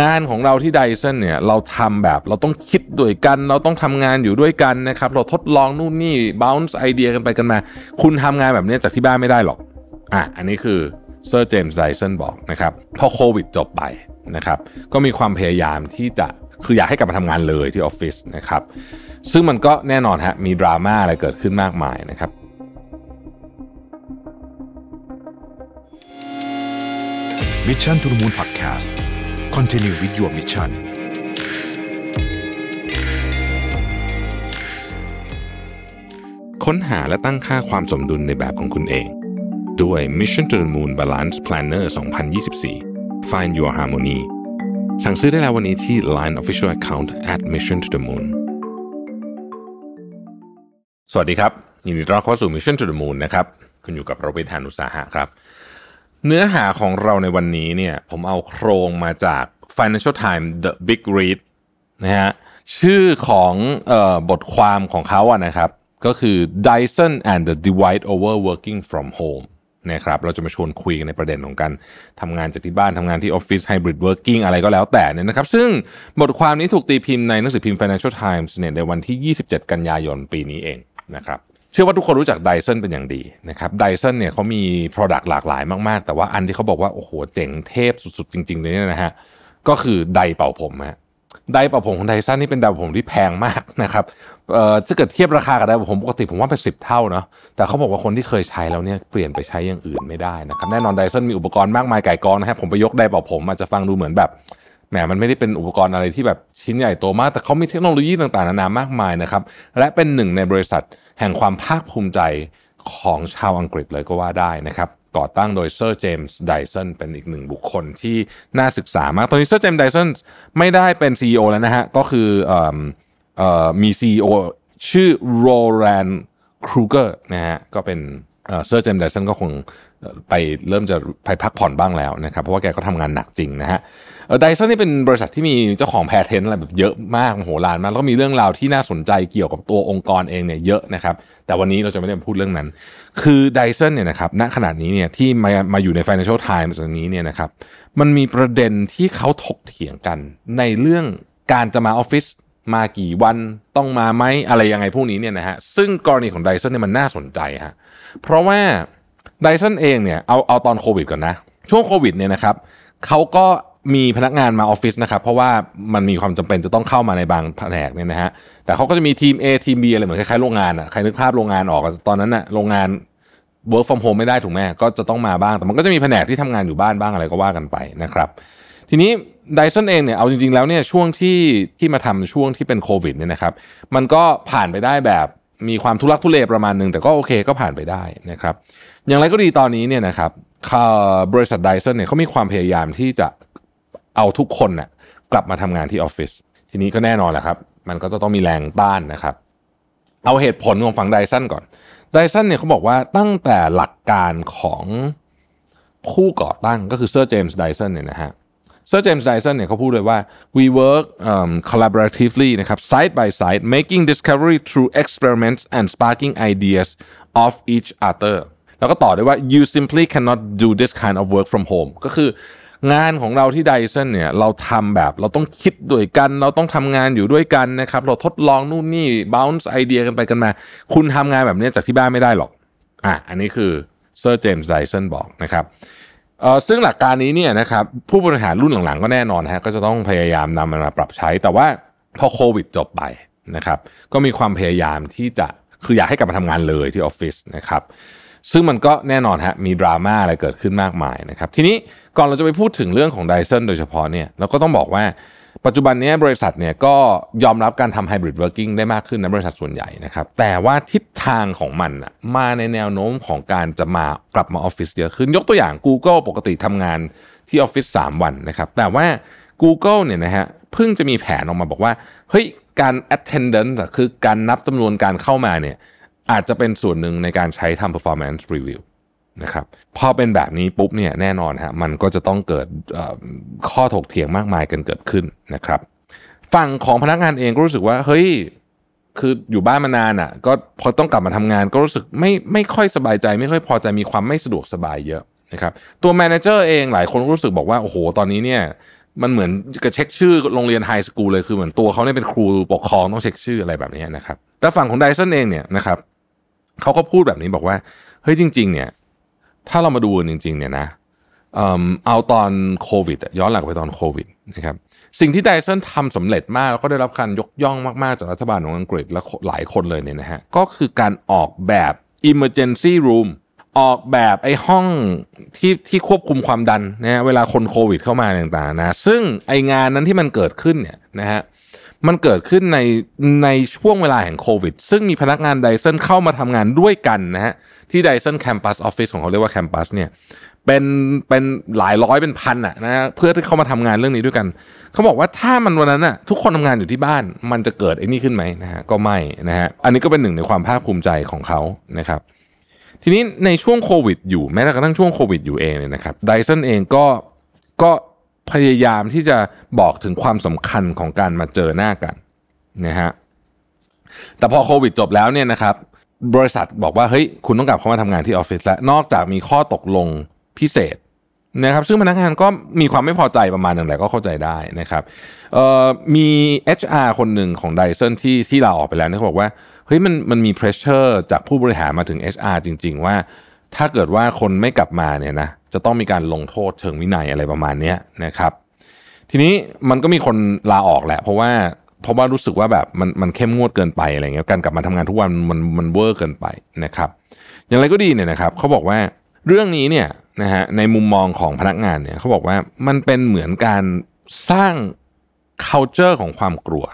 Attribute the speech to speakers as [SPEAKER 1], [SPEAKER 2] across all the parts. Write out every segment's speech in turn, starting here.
[SPEAKER 1] งานของเราที่ Dyson เนี่ยเราทำแบบเราต้องคิดด้วยกัน เราต้องทำงานอยู่ด้วยกันนะครับ เราทดลองนู่นนี่บ u นส์ไอเดียกันไปกันมา คุณทำงานแบบนี้จากที่บ้านไม่ได้หรอกอะอันนี้คือเซอร์ James Dyson บอกนะครับพอโควิดจบไปนะครับ ก็มีความพยายามที่จะคืออยากให้กลับมาทำงานเลยที่ออฟฟิศนะครับ ซึ่งมันก็แน่นอนฮะมีดราม่าอะไรเกิดขึ้นมากมายนะครับ
[SPEAKER 2] มิชชั่นทุ the Moon Podcast Continue with your mission
[SPEAKER 1] ค้นหาและตั้งค่าความสมดุลในแบบของคุณเอง ด้วย Mission to the Moon Balance Planner 2024 Find Your Harmony สั่งซื้อได้แล้ววันนี้ที่ Line Official Account at Mission to the Moon สวัสดีครับ ยินดีต้อนรับเข้าสู่ Mission to the Moon นะครับ คุณอยู่กับโรเบิร์ตฮานุสาหะครับ เนื้อหาของเราในวันนี้เนี่ย ผมเอาโครงมาจาก Financial Times The Big Read นะฮะชื่อของออบทความของเขาอะนะครับ ก็คือ Dyson and the Divide over Working from Home นะครับเราจะมาชวนคุยกันในประเด็นของการทำงานจากที่บ้านทำงานที่ออฟฟิศ Hybrid Working อะไรก็แล้วแต่เนี่ยนะครับ ซึ่งบทความนี้ถูกตีพิมพ์ในหนังสือพิมพ์ Financial Times เนี่ยในวันที่ 27 กันยายนปีนี้เองนะครับเชื่อว่าทุกคนรู้จัก Dyson เป็นอย่างดีนะครับ Dyson เนี่ยเขามี Product หลากหลายมาก ๆ แต่ว่าอันที่เขาบอกว่า โอ้โห เจ๋งเทพสุด ๆ จริง ๆ เลยเนี่ยนะฮะ ก็คือไดร์เป่าผมฮะไดร์เป่าผมของ Dyson นี่เป็นไดร์เป่าผมที่แพงมากนะครับเอ่อถ้าเกิดเทียบราคากับไดร์เป่าผมปกติผมว่าเป็นสิบเท่าเนาะแต่เขาบอกว่าคนที่เคยใช้แล้วเนี่ยเปลี่ยนไปใช้อย่างอื่นไม่ได้นะครับแน่นอน Dyson มีอุปกรณ์มากมายก่ายกองนะฮะผมไปยกไดร์เป่าผมอาจจะฟังดูเหมือนแบบแหมมันไม่ได้เป็นอุปกรณ์อะไรที่แบบชิ้นใหญ่โตมาก แต่เขามีเทคโนโลยีต่างๆนานามากมายนะครับและเป็นหนึ่งในบริษัทแห่งความภาคภูมิใจของชาวอังกฤษเลยก็ว่าได้นะครับ ก่อตั้งโดยเซอร์ James Dyson เป็นอีกหนึ่งบุคคลที่น่าศึกษามาก ตอนนี้เซอร์ James Dyson ไม่ได้เป็น CEO แล้วนะฮะ ก็คือออเอ่อมี CEO ชื่อ Roland Krueger นะฮะ ก็เป็นเซอร์ James Dyson ก็คง ไปเริ่มจะไปพักผ่อนบ้างแล้วนะครับ เพราะว่าแกก็ทำงานหนักจริงนะฮะ Dyson นี่เป็นบริษัทที่มีเจ้าของ patent อะไรแบบเยอะมากโหฬารมากแล้วก็มีเรื่องราวที่น่าสนใจเกี่ยวกับตัวองค์กรเองเนี่ยเยอะนะครับ แต่วันนี้เราจะไม่ได้พูดเรื่องนั้น คือไดสันเนี่ยนะครับณขณะนี้เนี่ยที่มามาอยู่ใน Financial Times อันนี้เนี่ยนะครับ มันมีประเด็นที่เขาถกเถียงกันในเรื่องการจะมาออฟฟิศมากี่วันต้องมาไหมอะไรยังไงพวกนี้เนี่ยนะฮะซึ่งกรณีของไดสันเนี่ยมันน่าสนใจฮะเพราะว่า ไดสันเองเนี่ยเอาเอาตอนโควิดก่อนนะ ช่วงโควิดเนี่ยนะครับเขาก็มีพนักงานมาออฟฟิศนะครับ เพราะว่ามันมีความจำเป็นจะต้องเข้ามาในบางแผนกเนี่ยนะฮะแต่เขาก็จะมีทีม A ทีม B อะไรเหมือนคล้ายๆโรงงานอะใครนึกภาพโรงงานออกตอนนั้นอะโรงงาน work from home ไม่ได้ถูกไหมก็จะต้องมาบ้าง แต่มันก็จะมีแผนกที่ทำงานอยู่บ้านบ้างอะไรก็ว่ากันไปนะครับ ทีนี้ไดสันเองเนี่ยเอาจริงๆแล้วเนี่ยช่วงที่ที่มาทำช่วงที่เป็นโควิดเนี่ยนะครับ มันก็ผ่านไปได้แบบมีความทุลักทุเลประมาณหนึ่งแต่ก็โอเคก็ผ่านไปได้นะครับ อย่างไรก็ดีตอนนี้เนี่ยนะครับบริษัทไดสันเนี่ยเขามีความพยายามที่จะเอาทุกคนน่ะกลับมาทำงานที่ออฟฟิศทีนี้ก็แน่นอนแหละครับ มันก็จะต้องมีแรงต้านนะครับ เอาเหตุผลของฝั่งไดสันก่อนไดสันเนี่ยเขาบอกว่าตั้งแต่หลักการของผู้ก่อตั้งก็คือเซอร์เจมส์ไดสันเนี่ยนะฮะเซอร์เจมส์ไดสันเนี่ยเขาพูดเลยว่า we work um, collaboratively นะครับ side by side making discovery through experiments and sparking ideas of each other แล้วก็ต่อด้วยว่า you simply cannot do this kind of work from home ก็คืองานของเราที่ Dyson เนี่ยเราทำแบบเราต้องคิดด้วยกัน เราต้องทำงานอยู่ด้วยกันนะครับ เราทดลองนู่นนี่ bounce ไอเดียกันไปกันมา คุณทำงานแบบนี้จากที่บ้านไม่ได้หรอก อะ อันนี้คือเซอร์ James Dyson บอกนะครับเอ่อซึ่งหลักการนี้เนี่ยนะครับผู้บริหารรุ่นหลังๆ ก็แน่นอนฮะก็จะต้องพยายามนำมันมาปรับใช้ แต่ว่าพอโควิดจบไปนะครับ ก็มีความพยายามที่จะคืออยากให้กลับมาทำงานเลยที่ออฟฟิศนะครับ ซึ่งมันก็แน่นอนฮะมีดราม่าอะไรเกิดขึ้นมากมายนะครับทีนี้ก่อนเราจะไปพูดถึงเรื่องของ Dyson โดยเฉพาะเนี่ยเราก็ต้องบอกว่าปัจจุบันนี้บริษัทเนี่ยก็ยอมรับการทำ hybrid working ได้มากขึ้นในบริษัทส่วนใหญ่นะครับแต่ว่าทิศทางของมันอะมาในแนวโน้มของการจะมากลับมาออฟฟิศเยอะขึ้นยกตัวอย่าง Google ปกติทำงานที่ออฟฟิศ3วันนะครับแต่ว่า Google เนี่ยนะฮะเพิ่งจะมีแผนออกมาบอกว่าเฮ้ยการ attendance คือการนับจำนวนการเข้ามาเนี่ย อาจจะเป็นส่วนหนึ่งในการใช้ทำ performance review นะครับพอเป็นแบบนี้ปุ๊บเนี่ยแน่นอนฮะมันก็จะต้องเกิดข้อถกเถียงมากมายกันเกิดขึ้นนะครับ ฝั่งของพนักงานเองก็รู้สึกว่าเฮ้ยคืออยู่บ้านมานานอะ ก็พอต้องกลับมาทำงานก็รู้สึกไม่ไม่ค่อยสบายใจ ไม่ค่อยพอใจมีความไม่สะดวกสบายเยอะนะครับตัวแมเนเจอร์เองหลายคนรู้สึกบอกว่าโอ้โหตอนนี้เนี่ยมันเหมือนกับเช็คชื่อโรงเรียนไฮสคูลเลยคือเหมือนตัวเขาเนี่ยเป็นครูปกครองต้องเช็คชื่ออะไรแบบนี้นะครับแต่ฝั่งของไดสันเองเนี่ยนะครับ เขาก็พูดแบบนี้บอกว่าเฮ้ยจริง ๆ เนี่ย ถ้าเรามาดูจริง ๆ เนี่ยนะเอาตอนโควิดย้อนหลังไปตอนโควิดนะครับสิ่งที่ไดสันทำสำเร็จมาก แล้วก็ได้รับการยกย่องมาก ๆ จากรัฐบาลของอังกฤษและหลายคนเลยเนี่ยนะฮะก็คือการออกแบบ emergency room ออกแบบไอ้ห้องที่ที่ควบคุมความดันนะฮะเวลาคนโควิดเข้ามาต่างๆนะซึ่งไองานนั้นที่มันเกิดขึ้นเนี่ยนะฮะ มันเกิดขึ้นในในช่วงเวลาแห่งโควิด ซึ่งมีพนักงานไดสันเข้ามาทำงานด้วยกันนะฮะที่ไดสันแคมปัสออฟฟิศของเขาเรียกว่าแคมปัสเนี่ยเป็นเป็นหลายร้อยเป็นพันอะนะฮะเพื่อที่เขามาทำงานเรื่องนี้ด้วยกัน เขาบอกว่าถ้ามันวันนั้นอะทุกคนทำงานอยู่ที่บ้าน มันจะเกิดไอ้นี่ขึ้นไหมนะฮะก็ไม่นะฮะอันนี้ก็เป็นหนึ่งในความภาคภูมิใจของเขานะครับ ทีนี้ในช่วงโควิดอยู่แม้กระทั่งช่วงโควิดอยู่เองเนี่ยนะครับไดสันเองก็ก็ พยายามที่จะบอกถึงความสำคัญของการมาเจอหน้ากันนะฮะแต่พอโควิดจบแล้วเนี่ยนะครับบริษัทบอกว่าเฮ้ยคุณต้องกลับเข้ามาทำงานที่ออฟฟิศแล้วนอกจากมีข้อตกลงพิเศษนะครับซึ่งพนักงานก็มีความไม่พอใจประมาณหนึ่งแหละก็เข้าใจได้นะครับเอ่อมี HR คนหนึ่งของไดสันที่ที่ลาออกไปแล้วเนี่ยเขาบอกว่าเฮ้ยมันมันมี pressure จากผู้บริหารมาถึง HR จริง ๆ ว่า ถ้าเกิดว่าคนไม่กลับมาเนี่ยนะจะต้องมีการลงโทษเชิงวินัยอะไรประมาณนี้นะครับ ทีนี้มันก็มีคนลาออกแหละ เพราะว่าเพราะว่ารู้สึกว่าแบบมันมันเข้มงวดเกินไปอะไรเงี้ยการกลับมาทำงานทุกวันมันมันเวอร์เกินไปนะครับ อย่างไรก็ดีเนี่ยนะครับเขาบอกว่าเรื่องนี้เนี่ยนะฮะในมุมมองของพนักงานเนี่ยเขาบอกว่ามันเป็นเหมือนการสร้าง culture ของความกลัว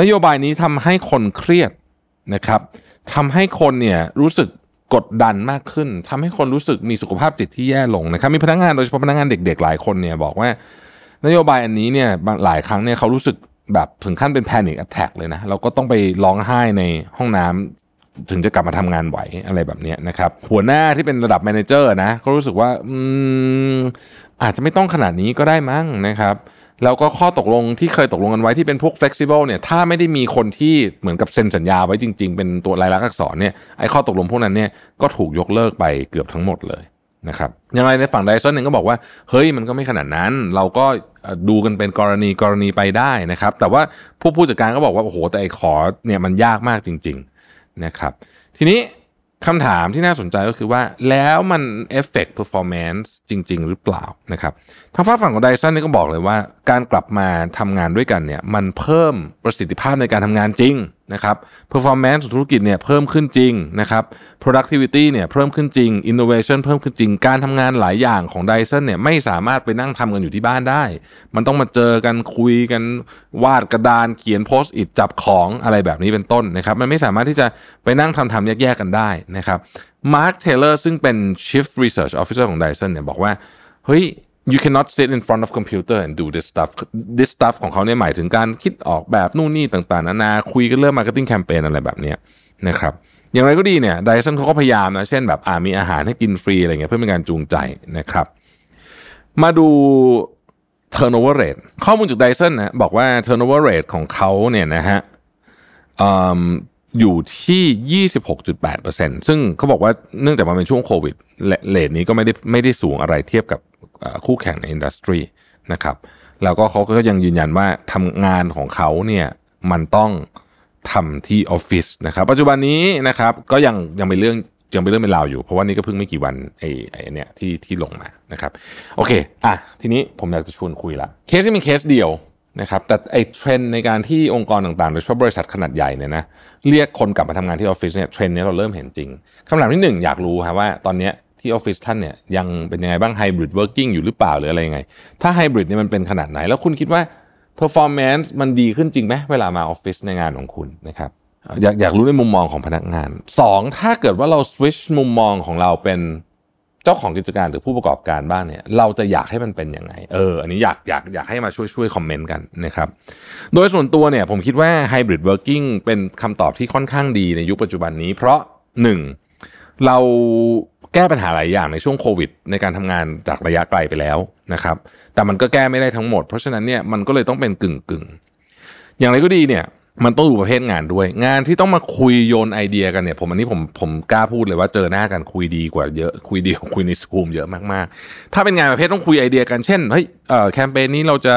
[SPEAKER 1] นโยบายนี้ทำให้คนเครียดนะครับทำให้คนเนี่ยรู้สึก กดดันมากขึ้นทำให้คนรู้สึกมีสุขภาพจิตที่แย่ลงนะครับมีพนักงานโดยเฉพาะพนักงานเด็ก ๆ หลายคนเนี่ยบอกว่านโยบายอันนี้เนี่ยหลายครั้งเนี่ยเขารู้สึกแบบถึงขั้นเป็นแพนิคแอ t แทกเลยนะเราก็ต้องไปร้องไห้ในห้องน้ำถึงจะกลับมาทำงานไหวอะไรแบบนี้นะครับ หัวหน้าที่เป็นระดับ manager นะก็รู้สึกว่าอืมอาจจะไม่ต้องขนาดนี้ก็ได้มั้งนะครับ แล้วก็ข้อตกลงที่เคยตกลงกันไว้ที่เป็นพวก flexible เนี่ยถ้าไม่ได้มีคนที่เหมือนกับเซ็นสัญญาไว้จริง ๆ เป็นตัวลายลักษณ์อักษรเนี่ยไอ้ข้อตกลงพวกนั้นเนี่ยก็ถูกยกเลิกไปเกือบทั้งหมดเลยนะครับอย่างไรในฝั่ง Dyson เองก็บอกว่า เฮ้ยมันก็ไม่ขนาดนั้น เราก็ดูกันเป็นกรณีกรณีไปได้นะครับ แต่ว่าผู้ผู้จัดการก็บอกว่า โอ้โห แต่ไอ้ขอเนี่ยมันยากมากจริง ๆนะครับ ทีนี้ คำถามที่น่าสนใจก็คือว่าแล้วมัน affect performance จริง ๆ หรือเปล่านะครับทางฝั่งของ Dyson นี่ก็บอกเลยว่า การกลับมาทำงานด้วยกันเนี่ยมันเพิ่มประสิทธิภาพในการทำงานจริง นะครับ performance ของธุรกิจเนี่ยเพิ่มขึ้นจริงนะครับ productivity เนี่ยเพิ่มขึ้นจริง innovation เพิ่มขึ้นจริง การทำงานหลายอย่างของ Dyson เนี่ยไม่สามารถไปนั่งทำกันอยู่ที่บ้านได้ มันต้องมาเจอกันคุยกันวาดกระดานเขียนโพสต์อิทจับของอะไรแบบนี้เป็นต้นนะครับ มันไม่สามารถที่จะไปนั่งทำทำแยกๆกันได้นะครับ Mark Taylor ซึ่งเป็น Chief Research Officer ของ Dyson เนี่ยบอกว่าเฮ้ย you cannot sit in front of computer and do this stuff this stuff ของเขาเนี่ยหมายถึงการคิดออกแบบนู่นนี่ต่างๆนานาคุยกันเรื่อง marketing campaign อะไรแบบเนี้ยนะครับอย่างไรก็ดีเนี่ยไดสันเขาก็พยายามนะ เช่นแบบอ่ามีอาหารให้กินฟรีอะไรเงี้ยเพื่อเป็นการจูงใจนะครับ มาดู turnover rate ข้อมูลจากไดสันนะบอกว่า turnover rate ของเขาเนี่ยนะฮะอยู่ที่ 26.8%ซึ่งเขาบอกว่าเนื่องจากมันเป็นช่วงโควิด rate นี้ก็ไม่ได้ไม่ได้สูงอะไรเทียบกับ คู่แข่งใน industry นะครับแล้วก็เขาก็ยังยืนยันว่าทำงานของเขาเนี่ยมันต้องทำที่ออฟฟิศนะครับ ปัจจุบันนี้นะครับก็ยังยังเป็นเรื่องยังเป็นเรื่องเป็นราวอยู่ เพราะว่านี่ก็เพิ่งไม่กี่วันไอ้ไอ้เนี่ยที่ที่ลงมานะครับโอเคอะทีนี้ผมอยากจะชวนคุยละเคสที่เป็นเคสเดียวนะครับแต่ไอ้เทรนด์ในการที่องค์กรต่างๆโดยเฉพาะบริษัทขนาดใหญ่เนี่ยนะเรียกคนกลับมาทำงานที่ออฟฟิศเนี่ยเทรนด์นี้เราเริ่มเห็นจริงคำถามที่หนึ่งอยากรู้ครับว่าตอนนี้ ที่ออฟฟิศท่านเนี่ยยังเป็นยังไงบ้าง hybrid working อยู่หรือเปล่าหรืออะไรยังไง ถ้าไฮบริดเนี่ยมันเป็นขนาดไหน แล้วคุณคิดว่า performance มันดีขึ้นจริงไหมเวลามาออฟฟิศในงานของคุณนะครับอยากอยากรู้ในมุมมองของพนักงาน 2. ถ้าเกิดว่าเราสวิชมุมมองของเราเป็นเจ้าของกิจการหรือผู้ประกอบการบ้างเนี่ย เราจะอยากให้มันเป็นยังไง เออ อันนี้อยากอยากอยากให้มาช่วยช่วยคอมเมนต์กันนะครับ โดยส่วนตัวเนี่ยผมคิดว่า hybrid working เป็นคำตอบที่ค่อนข้างดีในยุคปัจจุบันนี้ เพราะ 1. เราแก้ปัญหาหลายอย่างในช่วงโควิด ในการทำงานจากระยะไกลไปแล้วนะครับ แต่มันก็แก้ไม่ได้ทั้งหมด เพราะฉะนั้นเนี่ยมันก็เลยต้องเป็นกึ่งกึ่งอย่างไรก็ดีเนี่ยมันต้องดูประเภทงานด้วย งานที่ต้องมาคุยโยนไอเดียกันเนี่ย ผมอันนี้ผมผมกล้าพูดเลยว่าเจอหน้ากันคุยดีกว่าเยอะคุยดีกว่าคุยในซูมเยอะมากๆ ถ้าเป็นงานประเภทต้องคุยไอเดียกันเช่นเฮ้ยเอ่อแคมเปญนี้เราจะ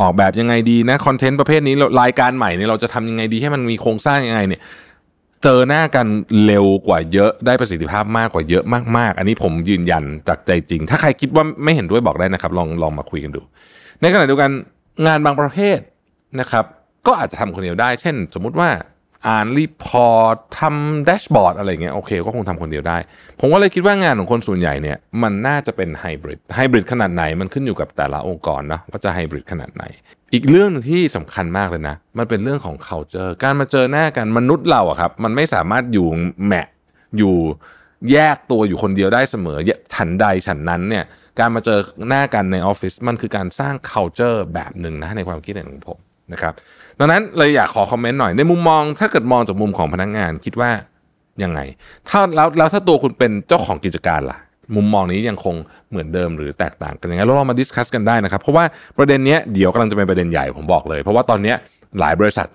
[SPEAKER 1] ออกแบบยังไงดีนะคอนเทนต์ประเภทนี้รายการใหม่เนี่ยเราจะทำยังไงดีให้มันมีโครงสร้างยังไงเนี่ย เจอหน้ากันเร็วกว่าเยอะได้ประสิทธิภาพมากกว่าเยอะมากๆ อันนี้ผมยืนยันจากใจจริง ถ้าใครคิดว่าไม่เห็นด้วยบอกได้นะครับ ลองลองมาคุยกันดู ในขณะเดียวกันงานบางประเภทนะครับ ก็อาจจะทำคนเดียวได้ เช่น สมมุติว่า อ่าน report ทำ dashboard อะไรเงี้ยโอเคก็คงทำคนเดียวได้ ผมก็เลยคิดว่างานของคนส่วนใหญ่เนี่ยมันน่าจะเป็น hybrid hybrid ขนาดไหนมันขึ้นอยู่กับแต่ละองค์กรนะว่าจะไฮบริดขนาดไหน อีกเรื่องหนึงที่สำคัญมากเลยนะ มันเป็นเรื่องของ culture การมาเจอหน้ากันมนุษย์เราอะครับ มันไม่สามารถอยู่แมะอยู่แยกตัวอยู่คนเดียวได้เสมอฉันใดฉันนั้นเนี่ยการมาเจอหน้ากันในออฟฟิศมันคือการสร้าง culture แบบหนึ่งนะในความคิดเห็นของผม นะครับดังนั้นเลยอยากขอคอมเมนต์หน่อยในมุมมอง ถ้าเกิดมองจากมุมของพนักงานคิดว่ายังไง ถ้าแล้วแล้วถ้าตัวคุณเป็นเจ้าของกิจการล่ะ มุมมองนี้ยังคงเหมือนเดิมหรือแตกต่างกันยังไงเราลองมา discuss กันได้นะครับ เพราะว่าประเด็นนี้เดี๋ยวกำลังจะเป็นประเด็นใหญ่ผมบอกเลย เพราะว่าตอนนี้หลายบริษัท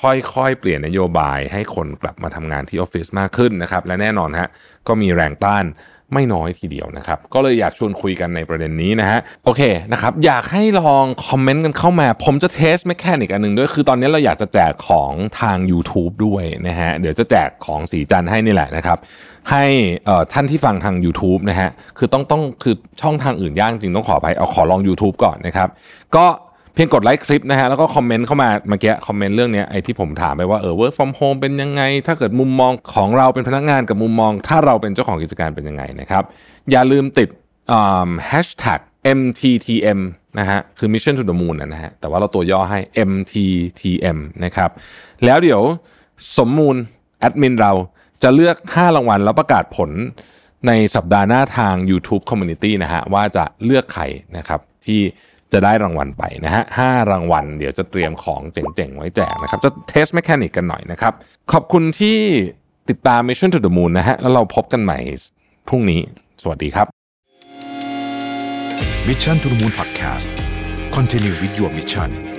[SPEAKER 1] ค่อยๆ เปลี่ยนนโยบายให้คนกลับมาทำงานที่ออฟฟิศมากขึ้นนะครับ และแน่นอนฮะก็มีแรงต้าน ไม่น้อยทีเดียวนะครับ ก็เลยอยากชวนคุยกันในประเด็นนี้นะฮะโอเคนะครับอยากให้ลองคอมเมนต์กันเข้ามา ผมจะ test mechanic อันหนึ่งด้วยคือตอนนี้เราอยากจะแจกของทาง YouTube ด้วยนะฮะเดี๋ยวจะแจกของสีจันให้นี่แหละนะครับ ให้ท่านที่ฟังทาง YouTube นะฮะคือต้องต้องคือช่องทางอื่นยากจริงต้องขอไปเอาขอลอง YouTube ก่อนนะครับ ก็ เพียงกดไลค์คลิปนะฮะแล้วก็คอมเมนต์เข้ามาเมื่อกี้คอมเมนต์เรื่องนี้ไอ้ที่ผมถามไปว่าเออ work from home เป็นยังไง ถ้าเกิดมุมมองของเราเป็นพนักงานกับมุมมอง ถ้าเราเป็นเจ้าของกิจการเป็นยังไงนะครับ อย่าลืมติดแฮชแท็ก MTTM นะฮะคือ Mission to the Moon นะฮะแต่ว่าเราตัวย่อให้ MTTM นะครับ แล้วเดี๋ยวสมมูลแอดมินเราจะเลือก 5 รางวัลแล้วประกาศผลในสัปดาห์หน้าทาง YouTube Community นะฮะว่าจะเลือกใครนะครับที่ จะได้รางวัลไปนะฮะห้ารางวัล เดี๋ยวจะเตรียมของเจ๋งๆ ไว้แจกนะครับ จะเทสแมคานิกกันหน่อยนะครับ ขอบคุณที่ติดตาม Mission to the Moon นะฮะ แล้วเราพบกันใหม่พรุ่งนี้ สวัสดีครับ
[SPEAKER 2] Mission to the Moon Podcast Continue with your mission